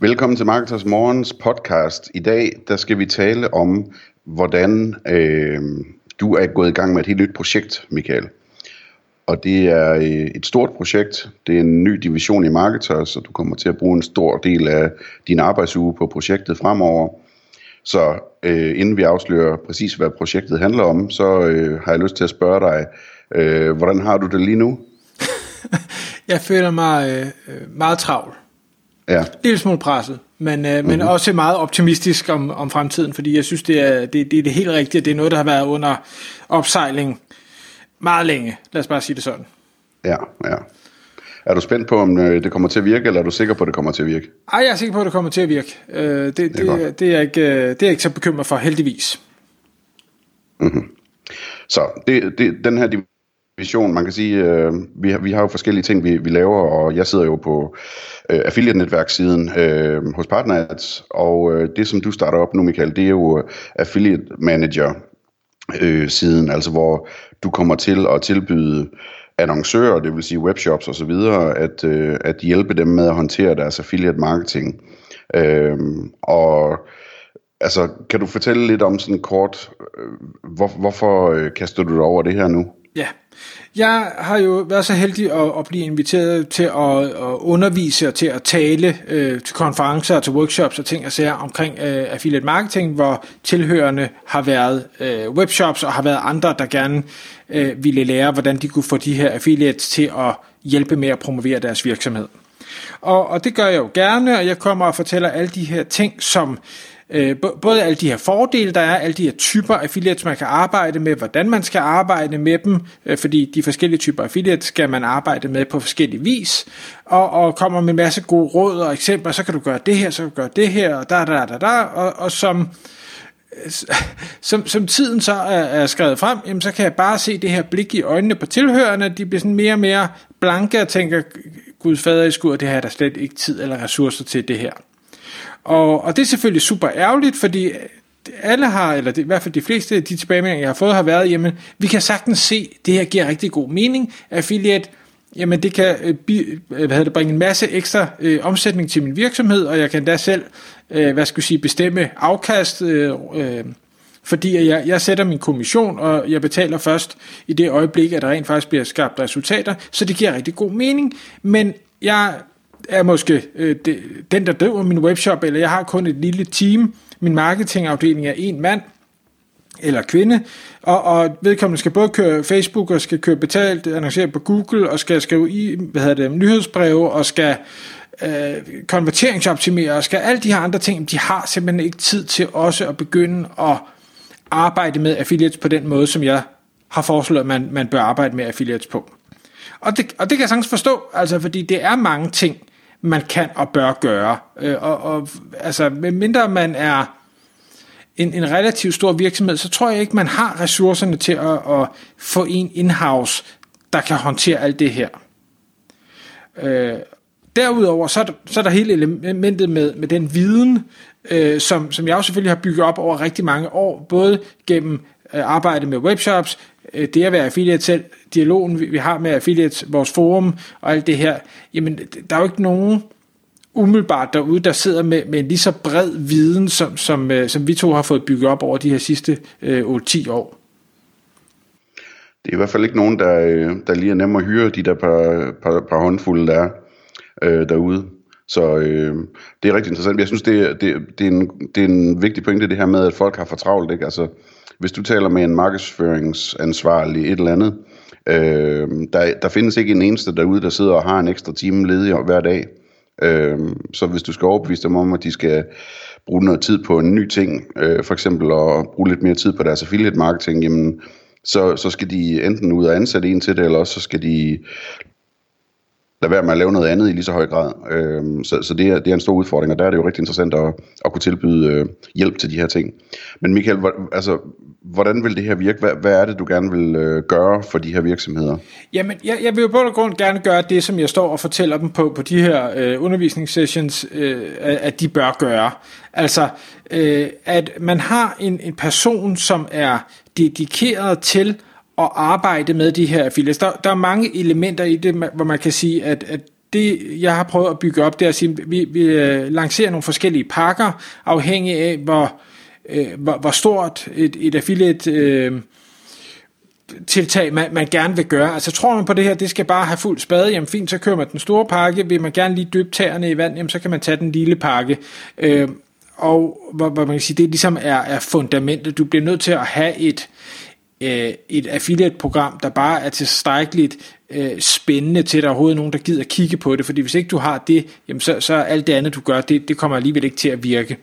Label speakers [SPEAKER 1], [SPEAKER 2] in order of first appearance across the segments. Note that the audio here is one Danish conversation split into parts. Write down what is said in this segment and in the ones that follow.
[SPEAKER 1] Velkommen til Marketers Morgens podcast. I dag der skal vi tale om, hvordan øh, du er gået i gang med et helt nyt projekt, Michael. Og det er øh, et stort projekt. Det er en ny division i Marketers, så du kommer til at bruge en stor del af din arbejdsuge på projektet fremover. Så øh, inden vi afslører præcis, hvad projektet handler om, så øh, har jeg lyst til at spørge dig, øh, hvordan har du det lige nu?
[SPEAKER 2] jeg føler mig øh, meget travl.
[SPEAKER 1] Ja.
[SPEAKER 2] Lille smule presset, men, øh, mm-hmm. men mhm. også meget optimistisk om, om fremtiden, fordi jeg synes, det er det, det er det helt rigtige. Det er noget, der har været under opsejling meget længe. Lad os bare sige det sådan.
[SPEAKER 1] Ja, ja. Er du spændt på, om øh, det kommer til at virke, eller er du sikker på, at det kommer til at virke?
[SPEAKER 2] Ej, jeg er sikker på, at det kommer til at virke. Øh, det, det, det, det, er ikke, øh, det er jeg ikke så bekymret for, heldigvis.
[SPEAKER 1] Mm-hmm. Så det, det, den her vision. Man kan sige, øh, vi, har, vi har jo forskellige ting, vi, vi laver, og jeg sidder jo på øh, affiliate-netværkssiden øh, hos Partners, og øh, det, som du starter op nu, Michael, det er jo affiliate manager øh, siden, øh, altså hvor du kommer til at tilbyde annoncører, det vil sige webshops osv., at, øh, at hjælpe dem med at håndtere deres affiliate marketing. Øh, og altså, kan du fortælle lidt om sådan kort, øh, hvor, hvorfor øh, kaster du dig over det her nu?
[SPEAKER 2] Ja, jeg har jo været så heldig at, at blive inviteret til at, at undervise og til at tale øh, til konferencer og til workshops og ting og sager omkring øh, affiliate marketing, hvor tilhørende har været øh, webshops og har været andre, der gerne øh, ville lære, hvordan de kunne få de her affiliates til at hjælpe med at promovere deres virksomhed. Og, og det gør jeg jo gerne, og jeg kommer og fortæller alle de her ting, som øh, både alle de her fordele, der er, alle de her typer affiliates, man kan arbejde med, hvordan man skal arbejde med dem, øh, fordi de forskellige typer affiliates skal man arbejde med på forskellige vis, og, og kommer med en masse gode råd og eksempler, så kan du gøre det her, så kan du gøre det her, og der, der, der, der, og, og som, som, som tiden så er, er skrevet frem, jamen så kan jeg bare se det her blik i øjnene på tilhørerne, de bliver sådan mere og mere blanke og tænker, Gud fader i skur, det her jeg der slet ikke tid eller ressourcer til det her. Og, og det er selvfølgelig super ærgerligt, fordi alle har, eller det, i hvert fald de fleste af de tilbagemeldinger, jeg har fået, har været, jamen, vi kan sagtens se, at det her giver rigtig god mening. Affiliate, jamen, det kan øh, bi, øh, hvad det, bringe en masse ekstra øh, omsætning til min virksomhed, og jeg kan da selv, øh, hvad skal jeg sige, bestemme afkast, øh, øh, fordi jeg, jeg sætter min kommission, og jeg betaler først i det øjeblik, at der rent faktisk bliver skabt resultater, så det giver rigtig god mening, men jeg er måske øh, det, den, der driver min webshop, eller jeg har kun et lille team. Min marketingafdeling er en mand eller kvinde, og, og vedkommende skal både køre Facebook, og skal køre betalt, annoncere på Google, og skal skrive i, hvad hedder det, nyhedsbreve, og skal øh, konverteringsoptimere, og skal alle de her andre ting, de har simpelthen ikke tid til også at begynde at arbejde med affiliates på den måde, som jeg har foreslået, at man, man bør arbejde med affiliates på. Og det, og det kan jeg sagtens forstå, altså fordi det er mange ting, man kan og bør gøre. Øh, og, og altså, mindre man er en, en relativt stor virksomhed, så tror jeg ikke, man har ressourcerne til at, at få en in-house, der kan håndtere alt det her. Øh, derudover, så er, der, så er der hele elementet med, med den viden, øh, som, som jeg også selvfølgelig har bygget op over rigtig mange år, både gennem øh, arbejde med webshops, Øh, det at være affiliate selv, dialogen vi har med affiliates, vores forum og alt det her, jamen der er jo ikke nogen umiddelbart derude, der sidder med, med en lige så bred viden, som, som, øh, som vi to har fået bygget op over de her sidste øh, 8-10 år.
[SPEAKER 1] Det er i hvert fald ikke nogen, der, øh, der lige er nemme at hyre, de der par, par, par håndfulde, der er øh, derude. Så øh, det er rigtig interessant. Jeg synes, det, det, det, er en, det er en vigtig pointe, det her med, at folk har for travlt. Ikke? Altså, hvis du taler med en markedsføringsansvarlig et eller andet, øh, der, der findes ikke en eneste derude, der sidder og har en ekstra time ledig hver dag. Øh, så hvis du skal overbevise dem om, at de skal bruge noget tid på en ny ting, øh, for eksempel at bruge lidt mere tid på deres affiliate marketing, jamen, så, så skal de enten ud og ansætte en til det, eller også så skal de lade være med at lave noget andet i lige så høj grad. Øh, så så det, er, det er en stor udfordring, og der er det jo rigtig interessant at, at kunne tilbyde øh, hjælp til de her ting. Men Michael, hvor, altså, hvordan vil det her virke? Hvad, hvad er det, du gerne vil øh, gøre for de her virksomheder?
[SPEAKER 2] Jamen, jeg, jeg vil jo på grund gerne gøre det, som jeg står og fortæller dem på, på de her øh, undervisningssessions, øh, at de bør gøre. Altså, øh, at man har en, en person, som er dedikeret til at arbejde med de her affiliates. Der, der er mange elementer i det, hvor man kan sige, at, at det, jeg har prøvet at bygge op, det er at sige, vi, vi øh, lancerer nogle forskellige pakker, afhængig af, hvor, øh, hvor, hvor stort et, et affiliate øh, tiltag, man, man gerne vil gøre. Altså tror man på det her, det skal bare have fuld spade, jamen fint, så kører man den store pakke. Vil man gerne lige dyppe tæerne i vand, jamen så kan man tage den lille pakke. Øh, og hvor, hvor man kan sige, det ligesom er, er fundamentet. Du bliver nødt til at have et, øh, Øh, et affiliate-program, der bare er tilstrækkeligt øh, spændende til, at der er overhovedet nogen, der gider kigge på det, fordi hvis ikke du har det, jamen så, så alt det andet, du gør, det, det kommer alligevel ikke til at virke.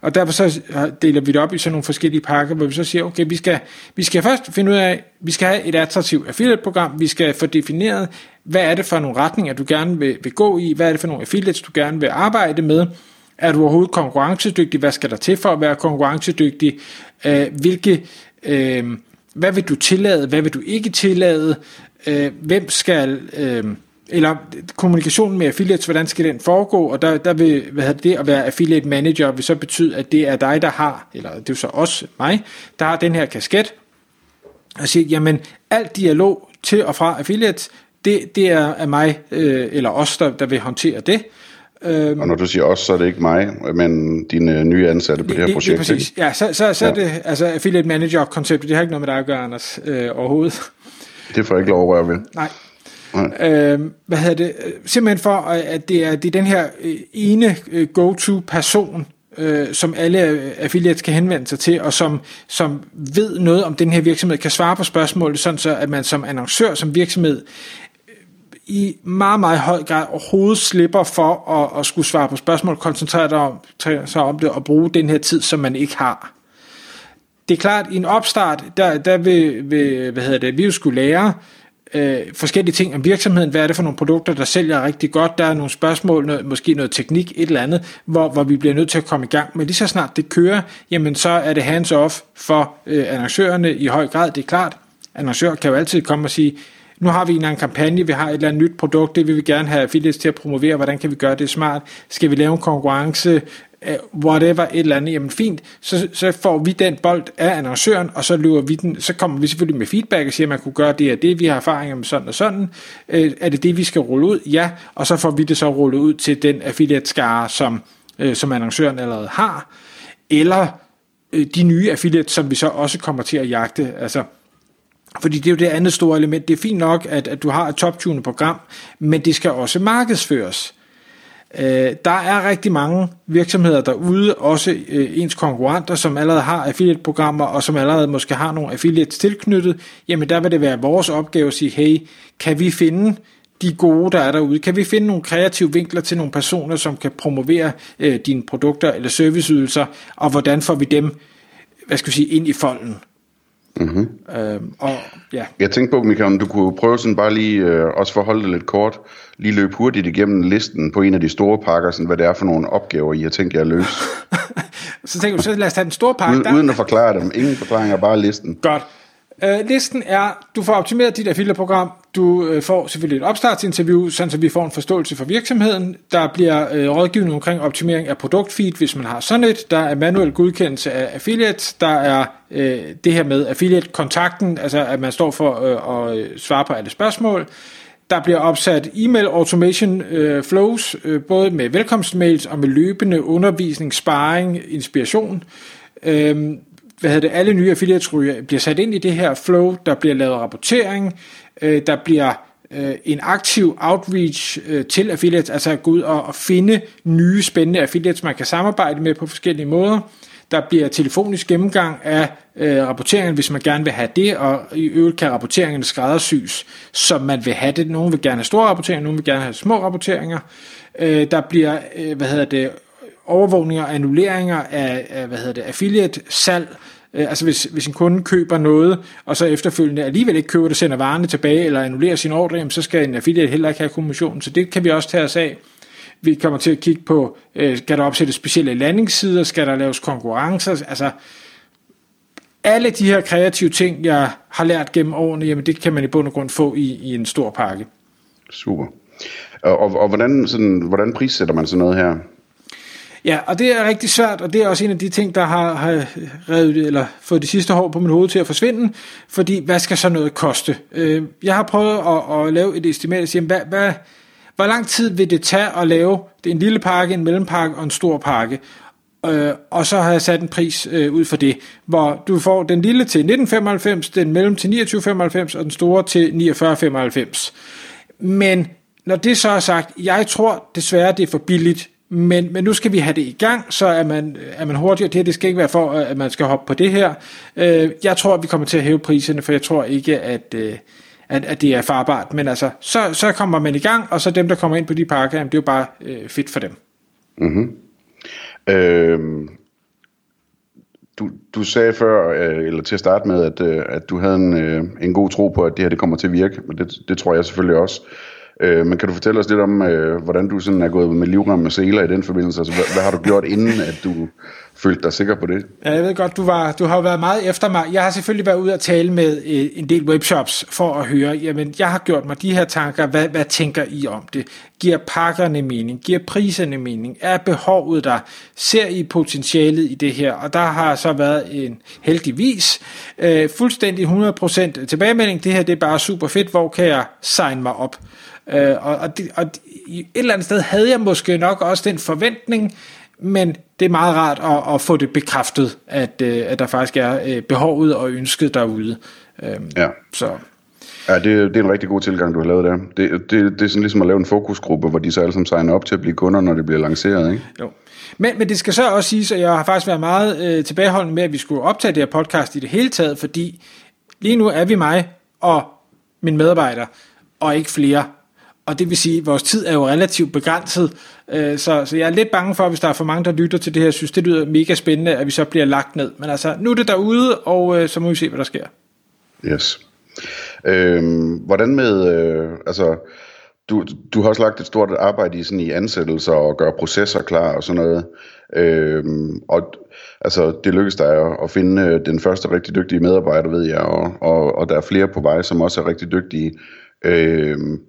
[SPEAKER 2] Og derfor så øh, deler vi det op i sådan nogle forskellige pakker, hvor vi så siger, okay, vi skal, vi skal først finde ud af, vi skal have et attraktivt affiliate-program, vi skal få defineret, hvad er det for nogle retninger, du gerne vil, vil gå i, hvad er det for nogle affiliates, du gerne vil arbejde med, er du overhovedet konkurrencedygtig, hvad skal der til for at være konkurrencedygtig, øh, hvilke, øh, hvad vil du tillade, hvad vil du ikke tillade, øh, hvem skal... Øh, eller kommunikationen med affiliates, hvordan skal den foregå, og der, der vil hvad hedder det at være affiliate manager, vil så betyde, at det er dig, der har, eller det er så også mig, der har den her kasket, og siger, jamen, al dialog til og fra affiliates, det, det er af mig, øh, eller os, der, der vil håndtere det.
[SPEAKER 1] Øhm, og når du siger os, så er det ikke mig, men dine nye ansatte på det, det her projekt.
[SPEAKER 2] Det, præcis. Ja, så, så, så ja. er det altså affiliate manager-konceptet, det har ikke noget med dig at gøre, Anders, øh, overhovedet.
[SPEAKER 1] Det får jeg ikke lov at røre ved.
[SPEAKER 2] Nej. Øh, hvad hedder det? Simpelthen for, at det er, det er den her øh, ene øh, go-to-person, øh, som alle affiliates kan henvende sig til, og som, som ved noget om den her virksomhed, kan svare på spørgsmål, sådan så at man som annoncør, som virksomhed, i meget, meget høj grad overhovedet slipper for at, at skulle svare på spørgsmål, koncentrere sig om det og bruge den her tid, som man ikke har. Det er klart, i en opstart, der, der vil, vil hvad hedder det, vi jo skulle lære, øh, forskellige ting om virksomheden. Hvad er det for nogle produkter, der sælger rigtig godt? Der er nogle spørgsmål, noget, måske noget teknik, et eller andet, hvor, hvor vi bliver nødt til at komme i gang. Men lige så snart det kører, jamen så er det hands-off for øh, annoncørerne i høj grad. Det er klart, annoncør kan jo altid komme og sige, nu har vi en anden kampagne, vi har et eller andet nyt produkt, det vil vi gerne have affiliates til at promovere, hvordan kan vi gøre det smart, skal vi lave en konkurrence, øh, whatever, et eller andet, jamen fint, så, så får vi den bold af annoncøren, og så løber vi den, så kommer vi selvfølgelig med feedback og siger, at man kunne gøre det og det, vi har erfaringer med sådan og sådan, øh, er det det, vi skal rulle ud? Ja, og så får vi det så rullet ud til den affiliate-skare, som, øh, som annoncøren allerede har, eller øh, de nye affiliates, som vi så også kommer til at jagte, altså fordi det er jo det andet store element. Det er fint nok, at, at du har et top program, men det skal også markedsføres. Øh, der er rigtig mange virksomheder derude, også øh, ens konkurrenter, som allerede har affiliate-programmer, og som allerede måske har nogle affiliates tilknyttet. Jamen der vil det være vores opgave at sige, hey, kan vi finde de gode, der er derude? Kan vi finde nogle kreative vinkler til nogle personer, som kan promovere øh, dine produkter eller serviceydelser, og hvordan får vi dem, hvad skal vi sige, ind i folden?
[SPEAKER 1] Mm-hmm. Øhm, og, ja. Jeg tænkte på, Michael, om du kunne prøve sådan bare lige, øh, også forholde det lidt kort, lige løbe hurtigt igennem listen på en af de store pakker, sådan, hvad det er for nogle opgaver, I har tænkt jer at løse.
[SPEAKER 2] så tænker du, så lad os tage den store pakke.
[SPEAKER 1] Uden, der. uden at forklare dem. Ingen forklaringer, bare listen.
[SPEAKER 2] Godt. Øh, listen er, du får optimeret dit affiliate-program, du øh, får selvfølgelig et opstartsinterview, sådan så vi får en forståelse for virksomheden. Der bliver øh, rådgivning omkring optimering af produktfeed, hvis man har sådan et. Der er manuel godkendelse af affiliate. Der er øh, det her med affiliate-kontakten, altså at man står for øh, at øh, svare på alle spørgsmål. Der bliver opsat e-mail automation øh, flows, øh, både med velkomstmails og med løbende undervisning, sparring, inspiration. Uh, hvad hedder det, alle nye affiliates bliver sat ind i det her flow, der bliver lavet rapportering, øh, der bliver øh, en aktiv outreach øh, til affiliates, altså at gå ud og, og finde nye spændende affiliates, man kan samarbejde med på forskellige måder. Der bliver telefonisk gennemgang af øh, rapporteringen, hvis man gerne vil have det, og i øvrigt kan rapporteringen skræddersys, som man vil have det. Nogle vil gerne have store rapporteringer, nogle vil gerne have små rapporteringer. Øh, der bliver, øh, hvad hedder det, overvågninger og annulleringer af, af hvad hedder det, affiliate salg, øh, altså hvis, hvis en kunde køber noget, og så efterfølgende alligevel ikke køber det, sender varerne tilbage, eller annullerer sin ordre, så skal en affiliate heller ikke have kommission. Så det kan vi også tage os af. Vi kommer til at kigge på, øh, skal der opsættes specielle landingssider, skal der laves konkurrencer, altså alle de her kreative ting, jeg har lært gennem årene, jamen det kan man i bund og grund få i, i en stor pakke.
[SPEAKER 1] Super. Og, og, og hvordan, sådan, hvordan prissætter man sådan noget her?
[SPEAKER 2] Ja, og det er rigtig svært, og det er også en af de ting, der har, har revet, eller fået de sidste hår på min hoved til at forsvinde, fordi hvad skal så noget koste? Øh, jeg har prøvet at, at lave et estimat og sige, hvad, hvad, hvor lang tid vil det tage at lave det en lille pakke, en mellempakke og en stor pakke? Øh, og så har jeg sat en pris øh, ud for det, hvor du får den lille til 1995, den mellem til 2995 og den store til 4995. Men når det så er sagt, jeg tror desværre, det er for billigt, men, men nu skal vi have det i gang, så er man, er man hurtigere. Det, det skal ikke være for, at man skal hoppe på det her. Øh, jeg tror, at vi kommer til at hæve priserne, for jeg tror ikke, at, øh, at, at det er farbart. Men altså, så, så kommer man i gang, og så dem, der kommer ind på de pakker, det er jo bare øh, fedt for dem.
[SPEAKER 1] Mm-hmm. Øh, du, du sagde før, øh, eller til at starte med, at, øh, at du havde en, øh, en god tro på, at det her det kommer til at virke, men det, det tror jeg selvfølgelig også. Øh, Øh, men kan du fortælle os lidt om, øh, hvordan du sådan er gået med livrem med seler i den forbindelse? Altså, hvad, hvad har du gjort inden, at du følte dig sikker på det?
[SPEAKER 2] Ja, jeg ved godt, du, var, du har jo været meget efter mig. Jeg har selvfølgelig været ude og tale med øh, en del webshops for at høre, jamen jeg har gjort mig de her tanker, hvad, hvad tænker I om det? Giver pakkerne mening? Giver priserne mening? Er behovet der? Ser I potentialet i det her? Og der har så været en heldigvis øh, fuldstændig 100% tilbagemelding. Det her det er bare super fedt. Hvor kan jeg sign mig op? Øh, og, og, det, og et eller andet sted havde jeg måske nok også den forventning, men det er meget rart at, at få det bekræftet, at, øh, at der faktisk er øh, behovet og ønsket derude. Øh,
[SPEAKER 1] ja. Så. Ja, det, det er en rigtig god tilgang, du har lavet der. Det, det, det er sådan ligesom at lave en fokusgruppe, hvor de så alle sammen signer op til at blive kunder, når det bliver lanceret, ikke?
[SPEAKER 2] Jo. Men, men det skal så også siges, at jeg har faktisk været meget øh, tilbageholdende med, at vi skulle optage det her podcast i det hele taget, fordi lige nu er vi mig og min medarbejder, og ikke flere og det vil sige, at vores tid er jo relativt begrænset, øh, så, så jeg er lidt bange for, hvis der er for mange, der lytter til det her, synes det lyder mega spændende, at vi så bliver lagt ned. Men altså, nu er det derude, og øh, så må vi se, hvad der sker.
[SPEAKER 1] Yes. Øhm, hvordan med, øh, altså, du, du har også lagt et stort arbejde i, sådan, i ansættelser og gøre processer klar og sådan noget. Øhm, og altså, det lykkedes dig at finde øh, den første rigtig dygtige medarbejder, ved jeg, og, og, og der er flere på vej, som også er rigtig dygtige. Øhm,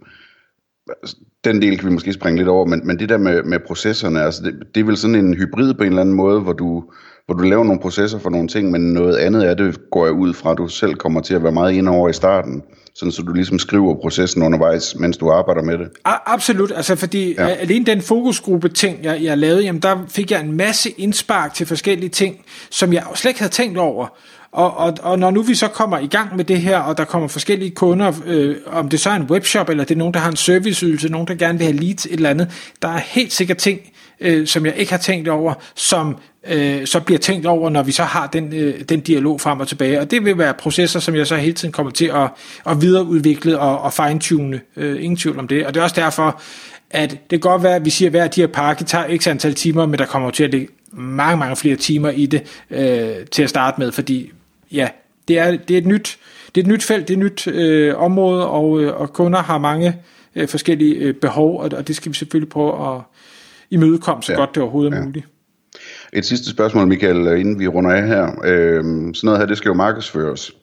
[SPEAKER 1] den del kan vi måske springe lidt over, men, men det der med, med processerne, altså det, det er vel sådan en hybrid på en eller anden måde, hvor du, hvor du laver nogle processer for nogle ting, men noget andet af det går jeg ud fra, at du selv kommer til at være meget inde over i starten, sådan så du ligesom skriver processen undervejs, mens du arbejder med det.
[SPEAKER 2] Absolut, altså fordi ja. alene den fokusgruppe ting, jeg, jeg lavede, jamen der fik jeg en masse indspark til forskellige ting, som jeg slet ikke havde tænkt over. Og, og, og når nu vi så kommer i gang med det her, og der kommer forskellige kunder, øh, om det så er en webshop, eller det er nogen, der har en serviceydelse, nogen, der gerne vil have leads, et eller andet, der er helt sikkert ting, øh, som jeg ikke har tænkt over, som øh, så bliver tænkt over, når vi så har den, øh, den dialog frem og tilbage. Og det vil være processer, som jeg så hele tiden kommer til at, at videreudvikle og, og fine-tune. Øh, ingen tvivl om det. Og det er også derfor, at det kan godt være, at vi siger, at hver de her pakke tager x antal timer, men der kommer til at ligge mange, mange flere timer i det øh, til at starte med, fordi ja, det er, det er et nyt det er et nyt felt, det er et nyt øh, område, og, øh, og kunder har mange øh, forskellige øh, behov, og, og det skal vi selvfølgelig prøve at imødekomme så ja. godt det overhovedet er ja. muligt.
[SPEAKER 1] Et sidste spørgsmål, Michael, øh, inden vi runder af her. Øh, sådan noget her, det skal jo markedsføres.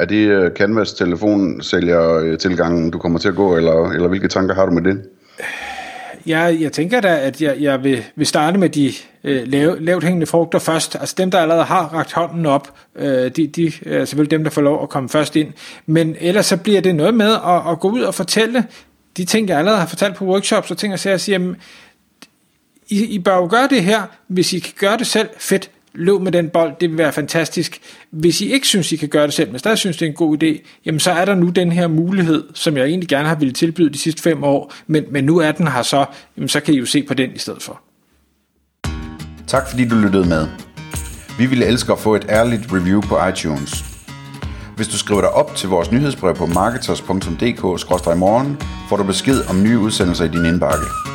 [SPEAKER 1] Er det uh, Canvas telefonsælger tilgangen, du kommer til at gå, eller, eller hvilke tanker har du med det?
[SPEAKER 2] Jeg, jeg tænker da, at jeg, jeg vil, vil starte med de øh, lav, lavt hængende frugter først. Altså dem, der allerede har ragt hånden op, øh, de, de er selvfølgelig dem, der får lov at komme først ind. Men ellers så bliver det noget med at, at gå ud og fortælle de ting, jeg allerede har fortalt på workshops og ting og sager, og sige, jamen, I, I bør jo gøre det her. Hvis I kan gøre det selv, fedt løb med den bold, det vil være fantastisk. Hvis I ikke synes, I kan gøre det selv, men stadig synes, det er en god idé, jamen så er der nu den her mulighed, som jeg egentlig gerne har ville tilbyde de sidste fem år, men, men nu er den her så, jamen så kan I jo se på den i stedet for.
[SPEAKER 1] Tak fordi du lyttede med. Vi ville elske at få et ærligt review på iTunes. Hvis du skriver dig op til vores nyhedsbrev på marketers.dk-morgen, får du besked om nye udsendelser i din indbakke.